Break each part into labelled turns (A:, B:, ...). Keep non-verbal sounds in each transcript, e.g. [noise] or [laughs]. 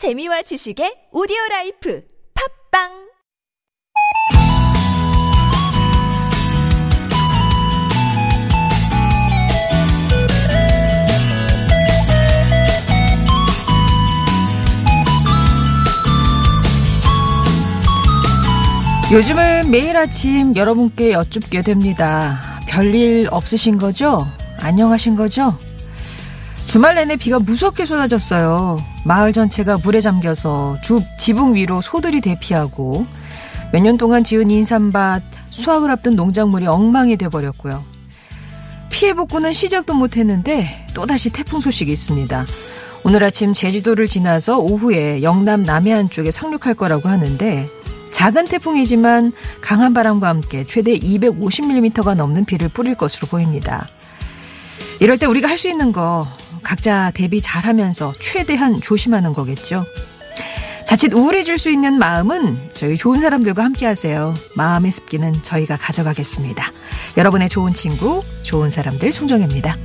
A: 재미와 지식의 오디오 라이프 팟빵
B: 요즘은 매일 아침 여러분께 여쭙게 됩니다. 별일 없으신 거죠? 안녕하신 거죠? 주말 내내 비가 무섭게 쏟아졌어요. 마을 전체가 물에 잠겨서 주, 지붕 위로 소들이 대피하고 몇 년 동안 지은 인삼밭, 수확을 앞둔 농작물이 엉망이 돼버렸고요. 피해 복구는 시작도 못했는데 또다시 태풍 소식이 있습니다. 오늘 아침 제주도를 지나서 오후에 영남 남해안 쪽에 상륙할 거라고 하는데 작은 태풍이지만 강한 바람과 함께 최대 250mm가 넘는 비를 뿌릴 것으로 보입니다. 이럴 때 우리가 할 수 있는 거 각자 대비 잘하면서 최대한 조심하는 거겠죠. 자칫 우울해질 수 있는 마음은 저희 좋은 사람들과 함께 하세요. 마음의 습기는 저희가 가져가겠습니다. 여러분의 좋은 친구, 좋은 사람들 송정혜입니다.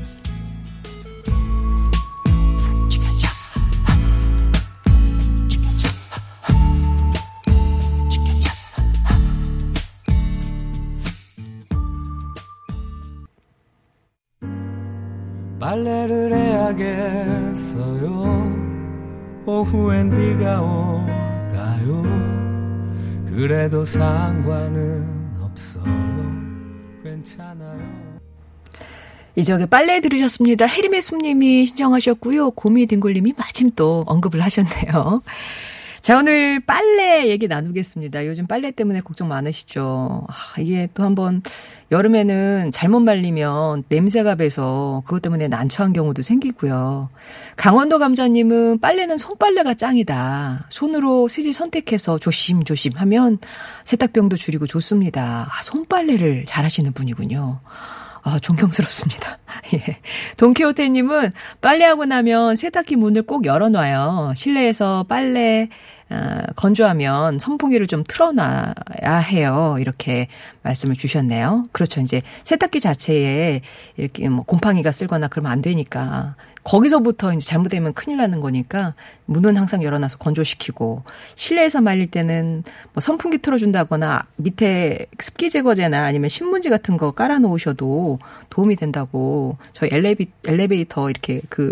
C: 빨래를 해 야겠어요. 오후엔 비가 올까요? 그래도 상관은 없어요. 괜찮아요.
B: 이적에 빨래 들으셨습니다. 해림의 숲님이 신청하셨고요. 고미 딩골님이 마침 또 언급을 하셨네요. 자, 오늘 빨래 얘기 나누겠습니다. 요즘 빨래 때문에 걱정 많으시죠? 아, 이게 또 한번 여름에는 잘못 말리면 냄새가 배서 그것 때문에 난처한 경우도 생기고요. 강원도 감자님은 빨래는 손빨래가 짱이다. 손으로 세제 선택해서 조심조심 하면 세탁병도 줄이고 좋습니다. 아, 손빨래를 잘 하시는 분이군요. 아, 존경스럽습니다. [laughs] 예. 동키호테님은 빨래하고 나면 세탁기 문을 꼭 열어놔요. 실내에서 빨래, 어, 건조하면 선풍기를 좀 틀어놔야 해요. 이렇게 말씀을 주셨네요. 그렇죠. 이제 세탁기 자체에 이렇게 뭐 곰팡이가 쓸거나 그러면 안 되니까 거기서부터 이제 잘못되면 큰일 나는 거니까 문은 항상 열어놔서 건조시키고 실내에서 말릴 때는 뭐 선풍기 틀어준다거나 밑에 습기 제거제나 아니면 신문지 같은 거 깔아 놓으셔도 도움이 된다고 저희 엘리베, 엘리베이터 이렇게 그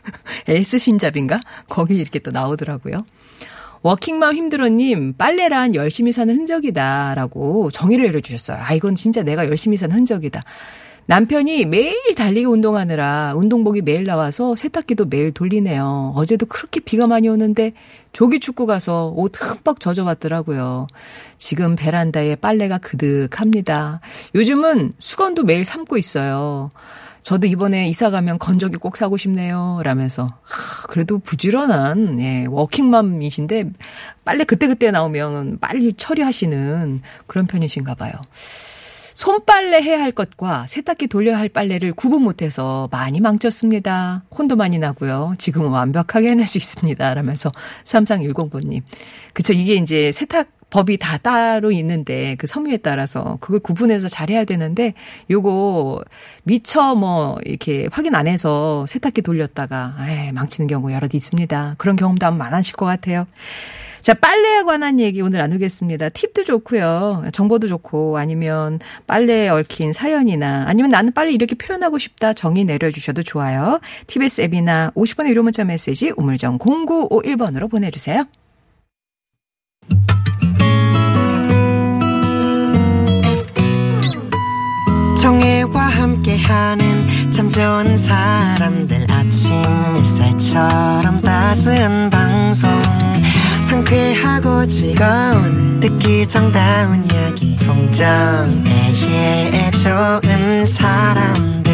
B: [laughs] 엘스 신잡인가 거기 이렇게 또 나오더라고요. 워킹맘 힘들어님, 빨래란 열심히 사는 흔적이다라고 정의를 내려주셨어요. 아, 이건 진짜 내가 열심히 사는 흔적이다. 남편이 매일 달리기 운동하느라 운동복이 매일 나와서 세탁기도 매일 돌리네요. 어제도 그렇게 비가 많이 오는데 조기 축구 가서 옷 흠뻑 젖어왔더라고요. 지금 베란다에 빨래가 그득합니다. 요즘은 수건도 매일 삶고 있어요. 저도 이번에 이사 가면 건조기 꼭 사고 싶네요. 라면서. 하, 그래도 부지런한, 예, 워킹맘이신데, 빨래 그때그때 나오면 빨리 처리하시는 그런 편이신가 봐요. 손빨래 해야 할 것과 세탁기 돌려야 할 빨래를 구분 못해서 많이 망쳤습니다. 혼도 많이 나고요. 지금은 완벽하게 해낼 수 있습니다. 라면서 3310번님. 그쵸. 이게 이제 세탁 법이 다 따로 있는데 그 섬유에 따라서 그걸 구분해서 잘해야 되는데 요거 미처 뭐 이렇게 확인 안 해서 세탁기 돌렸다가 에 망치는 경우 여럿 있습니다. 그런 경험도 아마 많으실 것 같아요. 자, 빨래에 관한 얘기 오늘 나누겠습니다. 팁도 좋고요. 정보도 좋고 아니면 빨래에 얽힌 사연이나 아니면 나는 빨리 이렇게 표현하고 싶다 정의 내려주셔도 좋아요. TBS 앱이나 50번의 유료 문자 메시지 우물정 0951번으로 보내주세요.
D: 정혜와 함께하는 참 좋은 사람들 아침 햇살처럼 따스한 방송. 상쾌하고 즐거운 듣기 정다운 이야기. 송정애의 좋은 사람들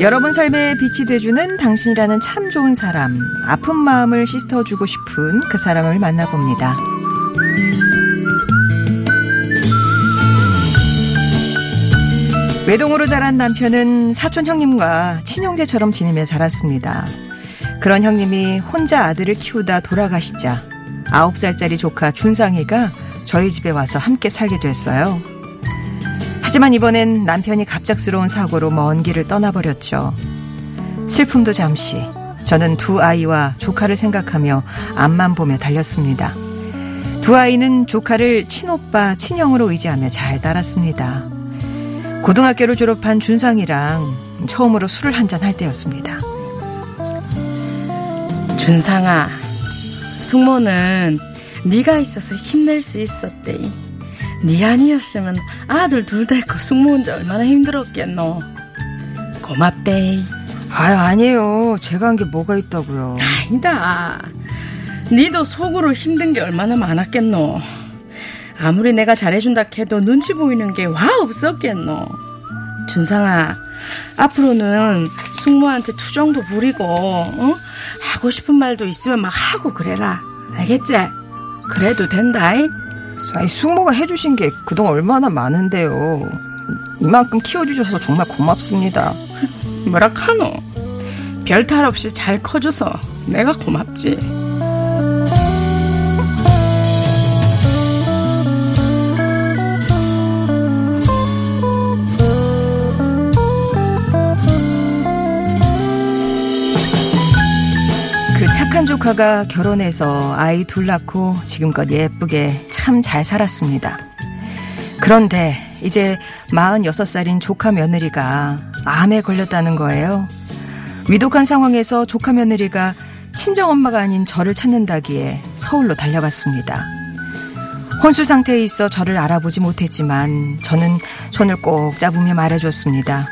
B: 여러분 삶에 빛이 돼주는 당신이라는 참 좋은 사람, 아픈 마음을 씻어주고 싶은 그 사람을 만나봅니다. 외동으로 자란 남편은 사촌 형님과 친형제처럼 지내며 자랐습니다. 그런 형님이 혼자 아들을 키우다 돌아가시자 9살짜리 조카 준상이가 저희 집에 와서 함께 살게 됐어요. 하지만 이번엔 남편이 갑작스러운 사고로 먼 길을 떠나버렸죠. 슬픔도 잠시 저는 두 아이와 조카를 생각하며 앞만 보며 달렸습니다. 두 아이는 조카를 친오빠, 친형으로 의지하며 잘 따랐습니다. 고등학교를 졸업한 준상이랑 처음으로 술을 한잔 할 때였습니다.
E: 준상아, 숙모는 네가 있어서 힘낼 수 있었대. 네 아니었으면 아들 둘다 있고 숙모 혼자 얼마나 힘들었겠노. 고맙대.
B: 아유, 아니에요. 제가 한 게 뭐가 있다고요.
E: 아니다. 니도 속으로 힘든 게 얼마나 많았겠노. 아무리 내가 잘해준다 해도 눈치 보이는 게 와 없었겠노. 준상아, 앞으로는 숙모한테 투정도 부리고, 어? 하고 싶은 말도 있으면 막 하고 그래라. 알겠지? 그래도 된다이?
B: 아이, 숙모가 해주신 게 그동안 얼마나 많은데요. 이만큼 키워주셔서 정말 고맙습니다. [laughs]
E: 뭐라 카노? 별 탈 없이 잘 커줘서 내가 고맙지.
B: 그 착한 조카가 결혼해서 아이 둘 낳고 지금껏 예쁘게 참 잘 살았습니다. 그런데 이제 46살인 조카 며느리가 암에 걸렸다는 거예요. 위독한 상황에서 조카 며느리가 친정엄마가 아닌 저를 찾는다기에 서울로 달려갔습니다. 혼수 상태에 있어 저를 알아보지 못했지만 저는 손을 꼭 잡으며 말해줬습니다.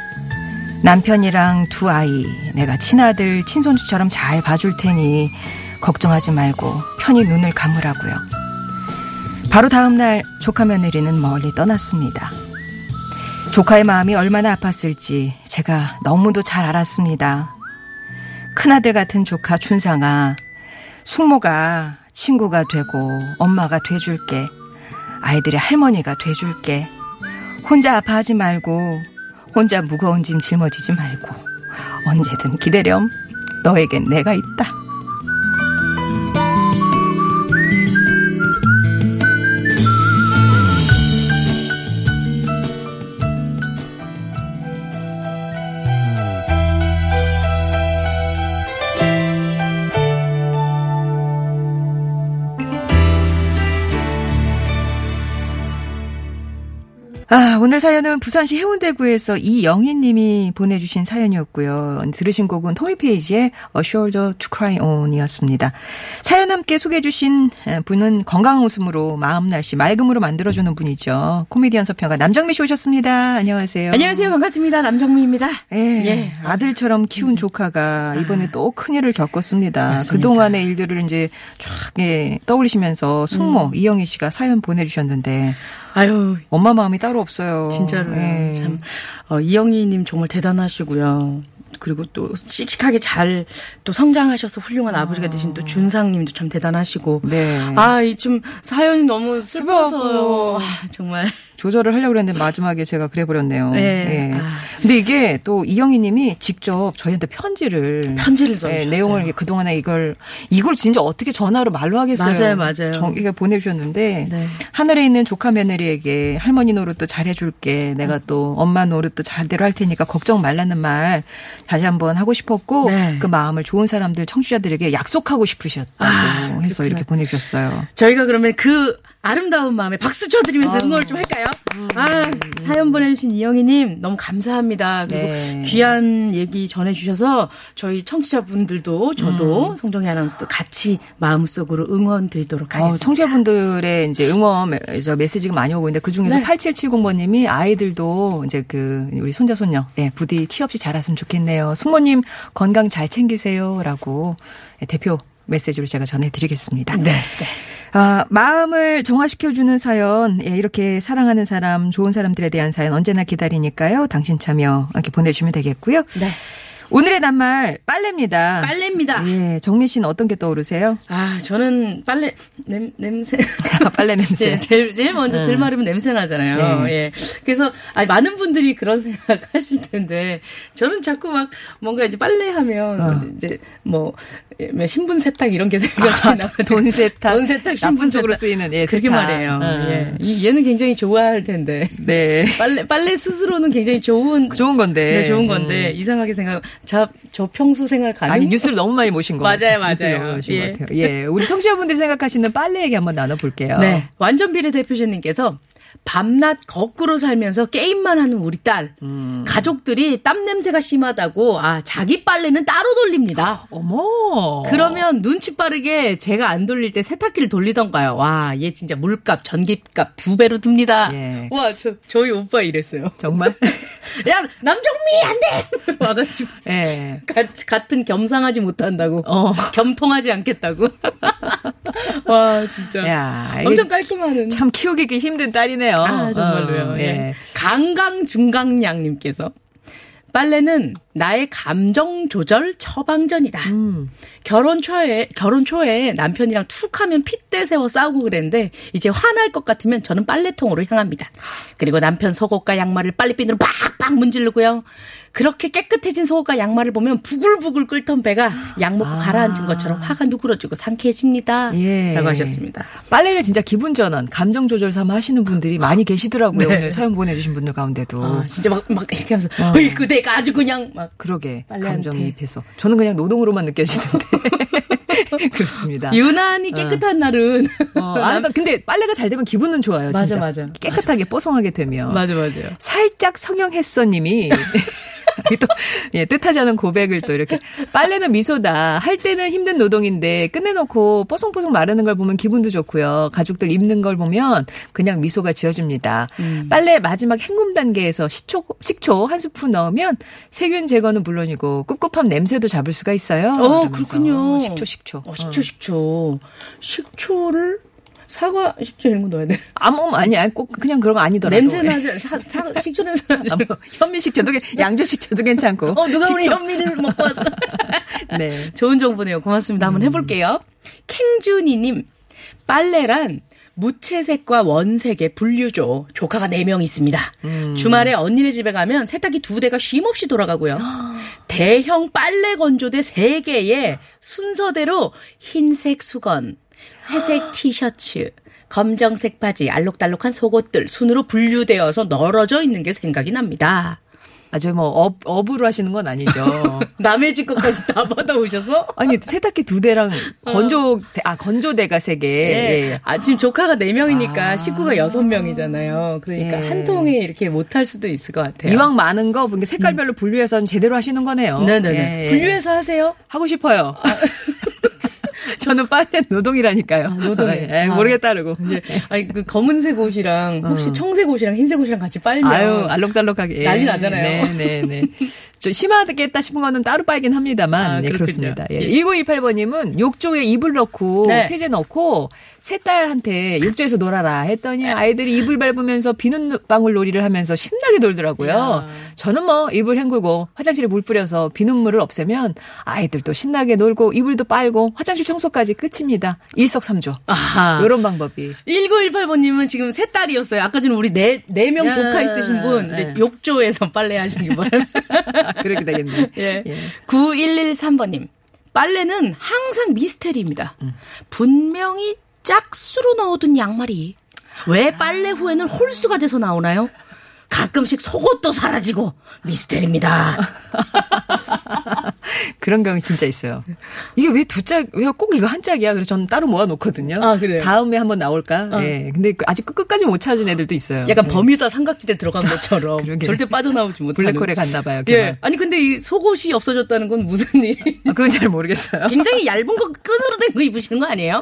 B: 남편이랑 두 아이, 내가 친아들, 친손주처럼 잘 봐줄 테니 걱정하지 말고 편히 눈을 감으라고요. 바로 다음 날 조카 며느리는 멀리 떠났습니다. 조카의 마음이 얼마나 아팠을지 제가 너무도 잘 알았습니다. 큰아들 같은 조카 준상아, 숙모가 친구가 되고 엄마가 돼줄게. 아이들의 할머니가 돼줄게. 혼자 아파하지 말고 혼자 무거운 짐 짊어지지 말고 언제든 기대렴. 너에겐 내가 있다. 오늘 사연은 부산시 해운대구에서 이영희 님이 보내주신 사연이었고요. 들으신 곡은 토미 페이지의 A Shoulder to Cry On 이었습니다. 사연 함께 소개해 주신 분은 건강한 웃음으로 마음 날씨 맑음으로 만들어주는 분이죠. 코미디언 서평가 남정미 씨 오셨습니다. 안녕하세요.
E: 안녕하세요. 반갑습니다. 남정미입니다.
B: 예,
E: 예.
B: 아들처럼 키운 조카가 이번에 또 큰일을 겪었습니다.
E: 맞습니다.
B: 그동안의 일들을 이제 쫙 예, 떠올리시면서 숙모
E: 음.
B: 이영희 씨가 사연 보내주셨는데
E: 아유,
B: 엄마 마음이 따로 없어요.
E: 진짜로요.
B: 예.
E: 참, 어, 이영희님 정말 대단하시고요. 그리고 또 씩씩하게 잘 또 성장하셔서 훌륭한 아버지가 되신 또 준상님도 참 대단하시고.
B: 네.
E: 아, 이 좀 사연이 너무 슬퍼서요. 아, 정말.
B: 조절을 하려고 그랬는데 마지막에 제가 그래 버렸네요.
E: 네. 아.
B: 근데 이게 또 이영희 님이 직접 저희한테 편지를
E: 편지를
B: 예,
E: 써주셨어요.
B: 내용을 이렇게 그동안에 이걸 이걸 진짜 어떻게 전화로 말로 하겠어요.
E: 맞아요, 맞아요.
B: 저기가 보내 주셨는데
E: 네.
B: 하늘에 있는 조카 며느리에게 할머니 노릇도 잘해 줄게. 내가
E: 음.
B: 또 엄마 노릇도 잘대로 할 테니까 걱정 말라는 말 다시 한번 하고 싶었고
E: 네.
B: 그 마음을 좋은 사람들 청취자들에게 약속하고 싶으셨다고
E: 아,
B: 해서
E: 그렇구나.
B: 이렇게 보내주셨어요.
E: 저희가 그러면 그 아름다운 마음에 박수 쳐드리면서 응원을 좀 할까요? 아, 사연 보내주신 이영희님 너무 감사합니다. 그리고
B: 네.
E: 귀한 얘기 전해주셔서 저희 청취자분들도 저도 송정희 아나운서도 같이 마음속으로 응원 드리도록
B: 어,
E: 하겠습니다.
B: 청취자분들의 이제 응원 메- 저 메시지가 많이 오고 있는데 그 중에서
E: 네.
B: 8770번님이 아이들도 이제 그 우리 손자 손녀 예, 부디 티 없이 자랐으면 좋겠네요. 숙모님 건강 잘 챙기세요라고 예, 대표 메시지로 제가 전해드리겠습니다.
E: 네.
B: 아, 마음을 정화시켜주는 사연, 예, 이렇게 사랑하는 사람, 좋은 사람들에 대한 사연 언제나 기다리니까요. 당신 참여 이렇게 보내주시면 되겠고요.
E: 네.
B: 오늘의 낱말 빨래입니다.
E: 빨래입니다.
B: 예, 정민 씨는 어떤 게 떠오르세요?
E: 아, 저는 빨래 냄, 냄새. [laughs]
B: 빨래 냄새.
E: 예, 제일, 제일 먼저
B: 음.
E: 들마르면 냄새 나잖아요.
B: 네.
E: 예. 그래서, 아 많은 분들이 그런 [laughs] 생각 하실 텐데, 저는 자꾸 막 뭔가 이제 빨래하면,
B: 어.
E: 이제 뭐 신분 세탁 이런 게 생각이 나가지고.
B: 아, 돈 세탁.
E: 돈 세탁, 신분
B: 쪽으로. 쓰이는, 예,
E: 그렇게
B: 세탁.
E: 말해요.
B: 음.
E: 예. 이- 얘는 굉장히 좋아할 텐데.
B: 네. [laughs]
E: 빨래, 빨래 스스로는 굉장히 좋은.
B: 좋은 건데.
E: 네, 좋은 건데, 이상하게 생각, 저, 저 평소 생활 가능?
B: 아니 뉴스를 너무 많이 모신 거
E: 맞아요, 맞아요.
B: 모신
E: 예.
B: 것 같아요. 예, 우리 청취자분들이 생각하시는 빨래 얘기 한번 나눠볼게요.
E: 네. 완전 비례 대표님께서 밤낮 거꾸로 살면서 게임만 하는 우리 딸.
B: 음.
E: 가족들이 땀 냄새가 심하다고, 아, 자기 빨래는 따로 돌립니다.
B: 어머.
E: 그러면 눈치 빠르게 제가 안 돌릴 때 세탁기를 돌리던가요. 와, 얘 진짜 물값, 전기값 두 배로 듭니다.
B: 예.
E: 와, 저, 저희 오빠 이랬어요.
B: 정말. [laughs]
E: 야, 남정미, 안 돼! [laughs] 와가지고.
B: 예.
E: 가- 같은 겸상하지 못한다고.
B: 어.
E: 겸통하지 않겠다고. [laughs] 와, 진짜.
B: 야,
E: 엄청 깔끔하는.
B: 참 키우기 힘든 딸이 네요.
E: 아, 정말로요.
B: 어,
E: 예. 강강 중강량님께서 빨래는 나의 감정 조절 처방전이다.
B: 음.
E: 결혼 초에 결혼 초에 남편이랑 툭하면 핏대 세워 싸우고 그랬는데 이제 화날 것 같으면 저는 빨래통으로 향합니다. 그리고 남편 속옷과 양말을 빨래비누로 빡빡 문지르고요. 그렇게 깨끗해진 속옷과 양말을 보면 부글부글 끓던 배가 약 먹고 가라앉은 것처럼 화가 누그러지고 상쾌해집니다.
B: 아. 예.
E: 라고 하셨습니다.
B: 빨래를 진짜 기분 전환, 감정 조절 삼아 하시는 분들이 많이 계시더라고요.
E: 네.
B: 오늘 사연 보내주신 분들 가운데도.
E: 아, 진짜 막, 막 이렇게 하면서, 어이, 그 내가 아주 그냥 막.
B: 그러게. 감정이입해서 저는 그냥 노동으로만 느껴지는데 [laughs] 그렇습니다.
E: 유난히 깨끗한 날은.
B: 어, 아, [laughs] 근데 빨래가 잘 되면 기분은 좋아요.
E: 맞아,
B: 진짜.
E: 맞아.
B: 깨끗하게 뽀송하게 되면.
E: 맞아, 맞아요.
B: 살짝 성형했어님이 [laughs] 또 예, 뜻하지 않은 고백을 또 이렇게 빨래는 미소다 할 때는 힘든 노동인데 끝내놓고 뽀송뽀송 마르는 걸 보면 기분도 좋고요 가족들 입는 걸 보면 그냥 미소가 지어집니다
E: 음.
B: 빨래 마지막 헹굼 단계에서 식초 식초 한 스푼 넣으면 세균 제거는 물론이고 꿉꿉함 냄새도 잡을 수가 있어요
E: 어. 그렇군요.
B: 식초 식초
E: 어, 식초, 식초. 식초를 사과, 식초 이런 거 넣어야 돼.
B: 아무 아니야 꼭 그냥 그런 거 아니더라도
E: 냄새 나지, 사, 사, 식초 냄새 나지.
B: 아, 뭐, 현미 식초도 괜- 양조 식초도 괜찮고
E: 어, 누가 우리
B: 식초.
E: 현미를 먹고 왔어. [laughs]
B: 네
E: 좋은 정보네요. 고맙습니다. 한번 해볼게요. 캥준이님, 빨래란 무채색과 원색의 분류죠. 조카가 4명 있습니다. 주말에 언니네 집에 가면 세탁기 두 대가 쉼없이 돌아가고요. [gasps] 대형 빨래 건조대 3개에 순서대로 흰색 수건, 회색 티셔츠, 검정색 바지, 알록달록한 속옷들 순으로 분류되어서 널어져 있는 게 생각이 납니다.
B: 아주 뭐 업, 업으로 하시는 건 아니죠. [laughs]
E: 남의 집 것까지 다 받아오셔서
B: 아니 세탁기 두 대랑 건조 아 건조대가 세 개.
E: 예.
B: 예.
E: 아, 지금 조카가 4명이니까
B: 아.
E: 식구가 6명이잖아요. 그러니까
B: 예.
E: 한 통에 이렇게 못 할 수도 있을 것 같아요.
B: 이왕 많은 거 색깔별로 분류해서 제대로 하시는 거네요.
E: 네네네.
B: 예.
E: 분류해서 하세요?
B: 하고 싶어요. [laughs] 저는 빨래 노동이라니까요.
E: 아, 노동이에요.
B: 예,
E: 아.
B: 모르겠다 그러고.
E: 이제, 아니, 그 검은색 옷이랑 혹시 청색 옷이랑 흰색 옷이랑 같이 빨면.
B: 어. 아유, 알록달록하게. 예.
E: 난리 나잖아요.
B: 네, 네, 네. [laughs] 좀 심하겠다 싶은 거는 따로 빨긴 합니다만.
E: 아,
B: 네,
E: 그렇군요.
B: 그렇습니다. 예.
E: 예.
B: 1928번님은 욕조에 이불 넣고
E: 네.
B: 세제 넣고 새 딸한테 욕조에서 놀아라 했더니 아이들이 이불 밟으면서 비눗 방울 놀이를 하면서 신나게 놀더라고요.
E: 야.
B: 저는 뭐 이불 헹구고 화장실에 물 뿌려서 비눗물을 없애면 아이들도 신나게 놀고 이불도 빨고 화장실 청소까지 끝입니다. 일석삼조.
E: 아하.
B: 이런 방법이.
E: 1918번님은 지금 세 딸이었어요. 아까 전에 우리 네, 네명
B: 야,
E: 조카 있으신 분, 이제
B: 네.
E: 욕조에서 빨래 하시기 바랍니다. [laughs]
B: 그렇게 되겠네.
E: 예.
B: 예.
E: 9113번님. 빨래는 항상 미스테리입니다. 분명히 짝수로 넣어둔 양말이 왜 빨래 후에는 홀수가 돼서 나오나요? 가끔씩 속옷도 사라지고 미스테리입니다. [laughs]
B: 그런 경우 진짜 있어요. 이게 왜 두 짝, 왜 꼭 이거 한 짝이야? 그래서 저는 따로 모아 놓거든요.
E: 아, 그래요?
B: 다음에 한번 나올까?
E: 어.
B: 예. 근데 그 아직 끝까지 못 찾은 애들도 있어요.
E: 약간
B: 네.
E: 버뮤다 삼각지대 들어간 [laughs] 것처럼. 절대 빠져나오지 못하는.
B: 블랙홀에 갔나 봐요.
E: 예.
B: 걔만.
E: 아니 근데 이 속옷이 없어졌다는 건 무슨 일?
B: 아, 그건 잘 모르겠어요. [laughs]
E: 굉장히 얇은 거 끈으로 된 거 입으시는 거 아니에요?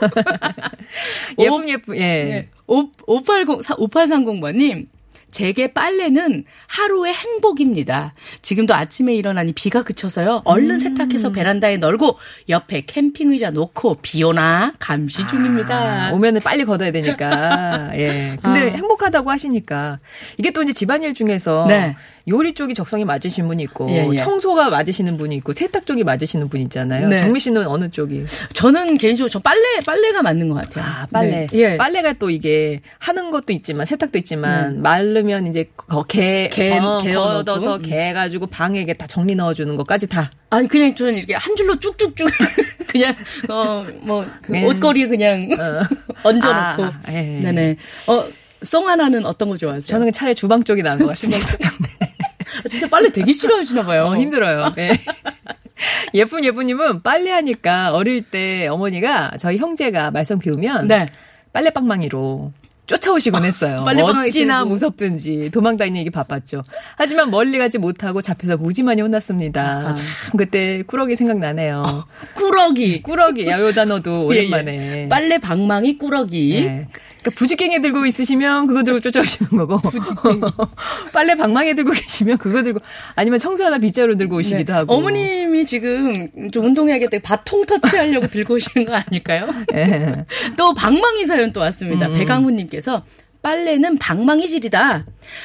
B: 예쁨 예쁨 예.
E: 예. 5, 580, 5830번님. 제게 빨래는 하루의 행복입니다. 지금도 아침에 일어나니 비가 그쳐서요. 얼른 세탁해서 베란다에 널고 옆에 캠핑 의자 놓고 비 오나 감시 중입니다.
B: 아, 오면은 빨리 걷어야 되니까. [laughs] 예. 근데
E: 아.
B: 행복하다고 하시니까 이게 또 이제 집안일 중에서
E: 네.
B: 요리 쪽이 적성이 맞으신 분이 있고
E: 예, 예.
B: 청소가 맞으시는 분이 있고 세탁 쪽이 맞으시는 분이 있잖아요.
E: 네.
B: 정미 씨는 어느 쪽이?
E: 저는 개인적으로 저 빨래 빨래가 맞는 것 같아요.
B: 아, 빨래.
E: 네. 예.
B: 빨래가 또 이게 하는 것도 있지만 세탁도 있지만 마르면 이제 거- 개,
E: 개-
B: 어, 걷어서. 개 가지고 방에 이게 다 정리 넣어 주는 것까지 다.
E: 아니 그냥 저는 이렇게 한 줄로 쭉쭉쭉 [laughs] 그냥 어뭐 그
B: 네.
E: 옷걸이에 그냥 [laughs] 얹어 놓고
B: 아, 예.
E: 네네 어 송 하나는 어떤 거 좋아하세요?
B: 저는 차라리 주방 쪽이 나은 것 같습니다. [laughs]
E: 아, 진짜 빨래 되게 싫어하시나 봐요.
B: 어, 힘들어요. 예. [laughs] 예쁜 예쁜님은 빨래하니까 어릴 때 어머니가 저희 형제가 말썽 피우면
E: 네.
B: 빨래방망이로 쫓아오시곤 했어요. 어찌나. 무섭든지 도망 다니기 바빴죠. 하지만 멀리 가지 못하고 잡혀서 무지 많이 혼났습니다. 참 그때 꾸러기 생각나네요.
E: 꾸러기. [laughs]
B: 꾸러기 야, 요 단어도 [laughs]
E: 예,
B: 오랜만에.
E: 예. 빨래 방망이 꾸러기.
B: 예. 그러니까 부지깽이 들고 있으시면 그거 들고 쫓아오시는 거고 [laughs] 빨래 방망이 들고 계시면 그거 들고 아니면 청소하다 빗자루 들고 오시기도
E: 네.
B: 하고
E: 어머님이 지금 좀 운동해야겠다. 바통 터치하려고 들고 오시는 거 아닐까요?
B: 예. [laughs]
E: 또 방망이 사연 또 왔습니다. 배강훈님께서 빨래는 방망이질이다.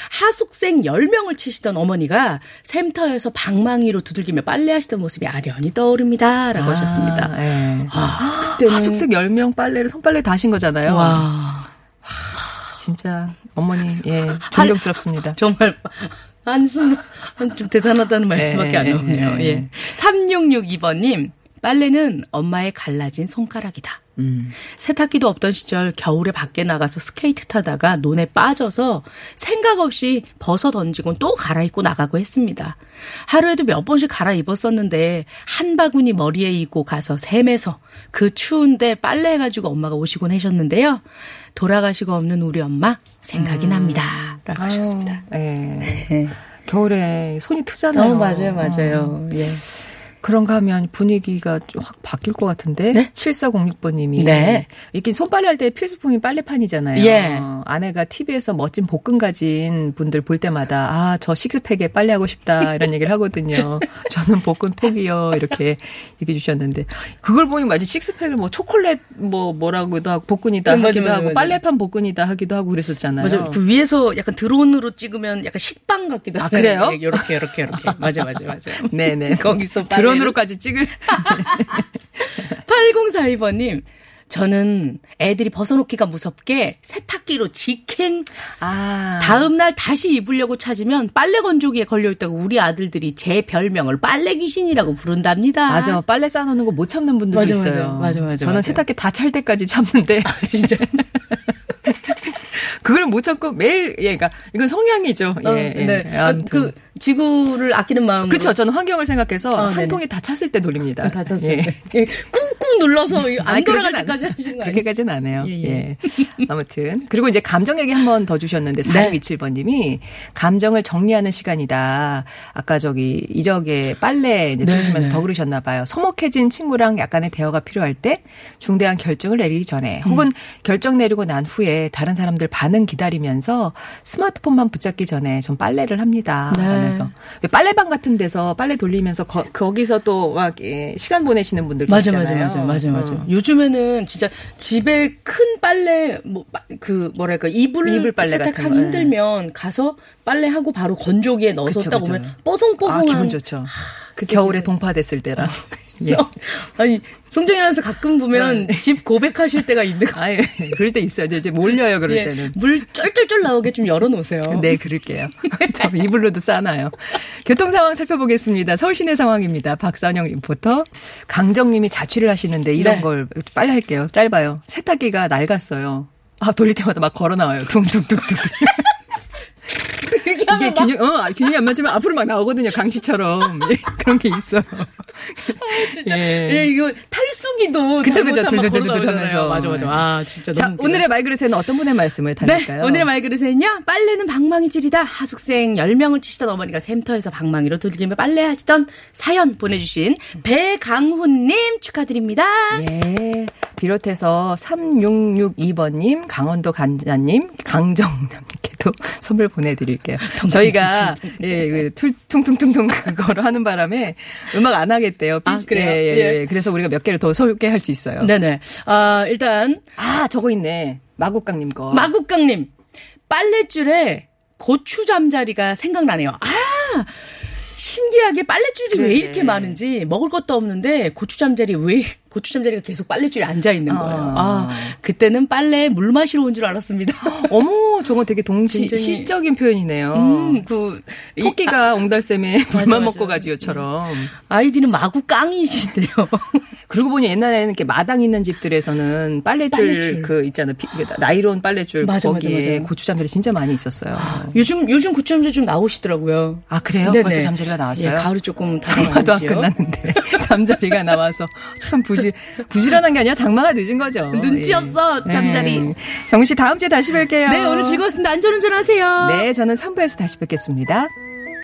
E: 하숙생 10명을 치시던 어머니가 샘터에서 방망이로 두들기며 빨래하시던 모습이 아련히 떠오릅니다. 라고 하셨습니다.
B: 예.
E: 아, 그때는.
B: 하숙생 10명 빨래를 손빨래 다 하신 거잖아요.
E: 와.
B: 진짜 어머니 예 [laughs] 존경스럽습니다.
E: 정말 한숨 좀 대단하다는 말씀밖에
B: 예,
E: 안 나오네요.
B: 예,
E: 예.
B: 예.
E: 3662번님 빨래는 엄마의 갈라진 손가락이다.
B: 음.
E: 세탁기도 없던 시절 겨울에 밖에 나가서 스케이트 타다가 논에 빠져서 생각 없이 벗어 던지고 또 갈아입고 나가고 했습니다. 하루에도 몇 번씩 갈아입었었는데 한 바구니 머리에 이고 가서 샘에서 그 추운데 빨래해가지고 엄마가 오시곤 하셨는데요. 돌아가시고 없는 우리 엄마 생각이 납니다. 라고 하셨습니다.
B: 예.
E: 네.
B: 겨울에 손이 트잖아요.
E: 어, 맞아요, 맞아요. 예.
B: 그런가 하면 분위기가 확 바뀔 것 같은데.
E: 네?
B: 7406번님이.
E: 네.
B: 이렇게 손빨래 할 때 필수품이 빨래판이잖아요.
E: 예.
B: 아내가 TV에서 멋진 복근 가진 분들 볼 때마다 아, 저 식스팩에 빨래하고 싶다 이런 얘기를 하거든요. [laughs] 저는 복근 포기요. 이렇게 얘기해 주셨는데 그걸 보니 마치 식스팩을 뭐 초콜릿 뭐 뭐라고도 하고 복근이다
E: 음, 맞아,
B: 하기도
E: 맞아,
B: 하고
E: 맞아.
B: 빨래판 복근이다 하기도 하고 그랬었잖아요.
E: 맞아요. 그 위에서 약간 드론으로 찍으면 약간 식빵 같기도
B: 아,
E: 하고.
B: 그래요?
E: 이렇게, 이렇게, 이렇게. 맞아, 맞아, 맞아요. [laughs]
B: 네네. [laughs]
E: 거기서 빨래를-
B: 드론으로까지 찍을. [laughs]
E: 8042번님. 저는 애들이 벗어놓기가 무섭게 세탁기로 직행
B: 아.
E: 다음날 다시 입으려고 찾으면 빨래 건조기에 걸려있다고 우리 아들들이 제 별명을 빨래 귀신이라고 부른답니다.
B: 맞아. 빨래 쌓아놓는 거 못 참는 분들도
E: 맞아, 맞아.
B: 있어요.
E: 맞아, 맞아,
B: 저는
E: 맞아.
B: 세탁기 다 찰 때까지 참는데.
E: 진짜. [laughs]
B: 그걸 못 참고 매일, 예, 그러니까 이건 성향이죠. 예,
E: 어,
B: 예.
E: 네.
B: 아무튼.
E: 그 지구를 아끼는 마음으로.
B: 그쵸. 저는 환경을 생각해서
E: 어,
B: 한. 통이 다 찼을 때 돌립니다.
E: 다 찼을
B: 예.
E: 때. 예, 꾹꾹 눌러서 안
B: 아니,
E: 돌아갈 때까지
B: 않아요.
E: 하시는 거 아니에요?
B: 그렇게까지는 안 해요.
E: 예,
B: 예,
E: 예.
B: 아무튼. 그리고 이제 감정 얘기 한 번 더 주셨는데,
E: 네.
B: 4627번님이 감정을 정리하는 시간이다. 아까 저기 이적의 빨래 이제
E: 네,
B: 들으시면서
E: 네.
B: 더 그러셨나 봐요. 서먹해진 친구랑 약간의 대화가 필요할 때 중대한 결정을 내리기 전에 혹은
E: 음.
B: 결정 내리고 난 후에 다른 사람들 반응 기다리면서 스마트폰만 붙잡기 전에 좀 빨래를 합니다.
E: 네.
B: 하면서 빨래방 같은 데서 빨래 돌리면서 거, 거기서 또 막 시간 보내시는 분들
E: 맞아, 맞아,
B: 계시잖아요.
E: 맞아, 맞아, 맞아.
B: 어.
E: 요즘에는 진짜 집에 큰 빨래, 뭐, 빠- 그, 뭐랄까, 이불,
B: 이불 빨래 같은
E: 세탁하기
B: 거,
E: 힘들면 가서 빨래 하고 바로 건조기에 넣어서
B: 그쵸,
E: 딱. 오면 뽀송뽀송한.
B: 아, 기분 좋죠. 그 겨울에 동파됐을 때랑. 예. [laughs]
E: 아니, 아나운서 가끔 보면 집 고백하실 때가 있는 거.
B: 아예 그럴 때 있어요. 이제- 몰려요. 그럴
E: 예,
B: 때는.
E: 물 쫄쫄쫄 나오게 좀 열어놓으세요.
B: 네, 그럴게요. [laughs] 저 이불로도 싸나요. 교통 상황 살펴보겠습니다. 서울 시내 상황입니다. 박선영 리포터. 강정님이 자취를 하시는데 이런
E: 네.
B: 걸 빨리 할게요. 짧아요. 세탁기가 낡았어요. 아, 돌릴 때마다 막 걸어 나와요. 둥둥둥둥.
E: 이게 막
B: 균형, 어, 균형이 안 맞으면 앞으로 막 나오거든요. 강시처럼. [laughs] 예, 그런 게 있어요.
E: 진짜.
B: 예.
E: 예. 이거 탈수기도.
B: 그쵸, 그쵸. 들들들들 하면서.
E: 맞아, 맞아. 아, 진짜
B: 자. 오늘의 말그릇에는 어떤 분의 말씀을
E: 네,
B: 달릴까요?
E: 오늘의 말그릇은요. 빨래는 방망이질이다. 하숙생 10명을 치시던 어머니가 샘터에서 방망이로 돌리며 빨래하시던 사연 보내주신 배강훈님 축하드립니다.
B: 예. 비롯해서 3662번님, 강원도 간자님, 강정남님께도 [laughs] 선물 보내드릴게요. 저희가, 예, 그, 툴, 퉁퉁퉁퉁 그거를 하는 바람에 음악 안 하겠대요.
E: 아,
B: 삐-
E: 그래요?
B: 예, 예,
E: 예.
B: 예. 그래서 우리가 몇 개를 더 소개할 수 있어요.
E: 네네. 아, 일단,
B: 아, 저거 있네. 마국강님 거.
E: 마국강님. 빨랫줄에 고추 잠자리가 생각나네요. 아, 신기하게 빨래줄이 왜
B: 그래.
E: 이렇게 많은지 먹을 것도 없는데 고추 잠자리 왜 고추 잠자리가 계속 빨래줄에 앉아 있는 거예요. 아, 그때는 빨래에 물 마시러 온 줄 알았습니다. [laughs]
B: 어머, 저건 되게 동시, 시적인 표현이네요.
E: 음, 그 이-
B: 토끼가 옹달샘에 [laughs] 물만
E: 맞아.
B: 먹고 가지요처럼.
E: 아이디는 마구 깡이신데요. [laughs]
B: 그러고 보니 옛날에는 이렇게 마당 있는 집들에서는 빨래줄,
E: 빨래줄.
B: 그 있잖아. 비- 나이론 빨래줄
E: 맞아,
B: 거기에
E: 맞아, 맞아.
B: 고추 잠자리 진짜 많이 있었어요.
E: 요즘 요즘 고추 잠자리 좀 나오시더라고요.
B: 아, 그래요?
E: 네네.
B: 벌써 잠자리가 나왔어요?
E: 예, 가을이 조금
B: 장마도 안. 끝났는데 [laughs] 잠자리가 나와서 참 부지 부지런한 게 아니라 장마가 늦은 거죠.
E: 눈치
B: 예.
E: 없어, 잠자리.
B: 예. 정우 씨 다음 주에 다시 뵐게요.
E: 네, 오늘 즐거웠습니다. 안전운전 하세요.
B: 네, 저는 3부에서 다시 뵙겠습니다.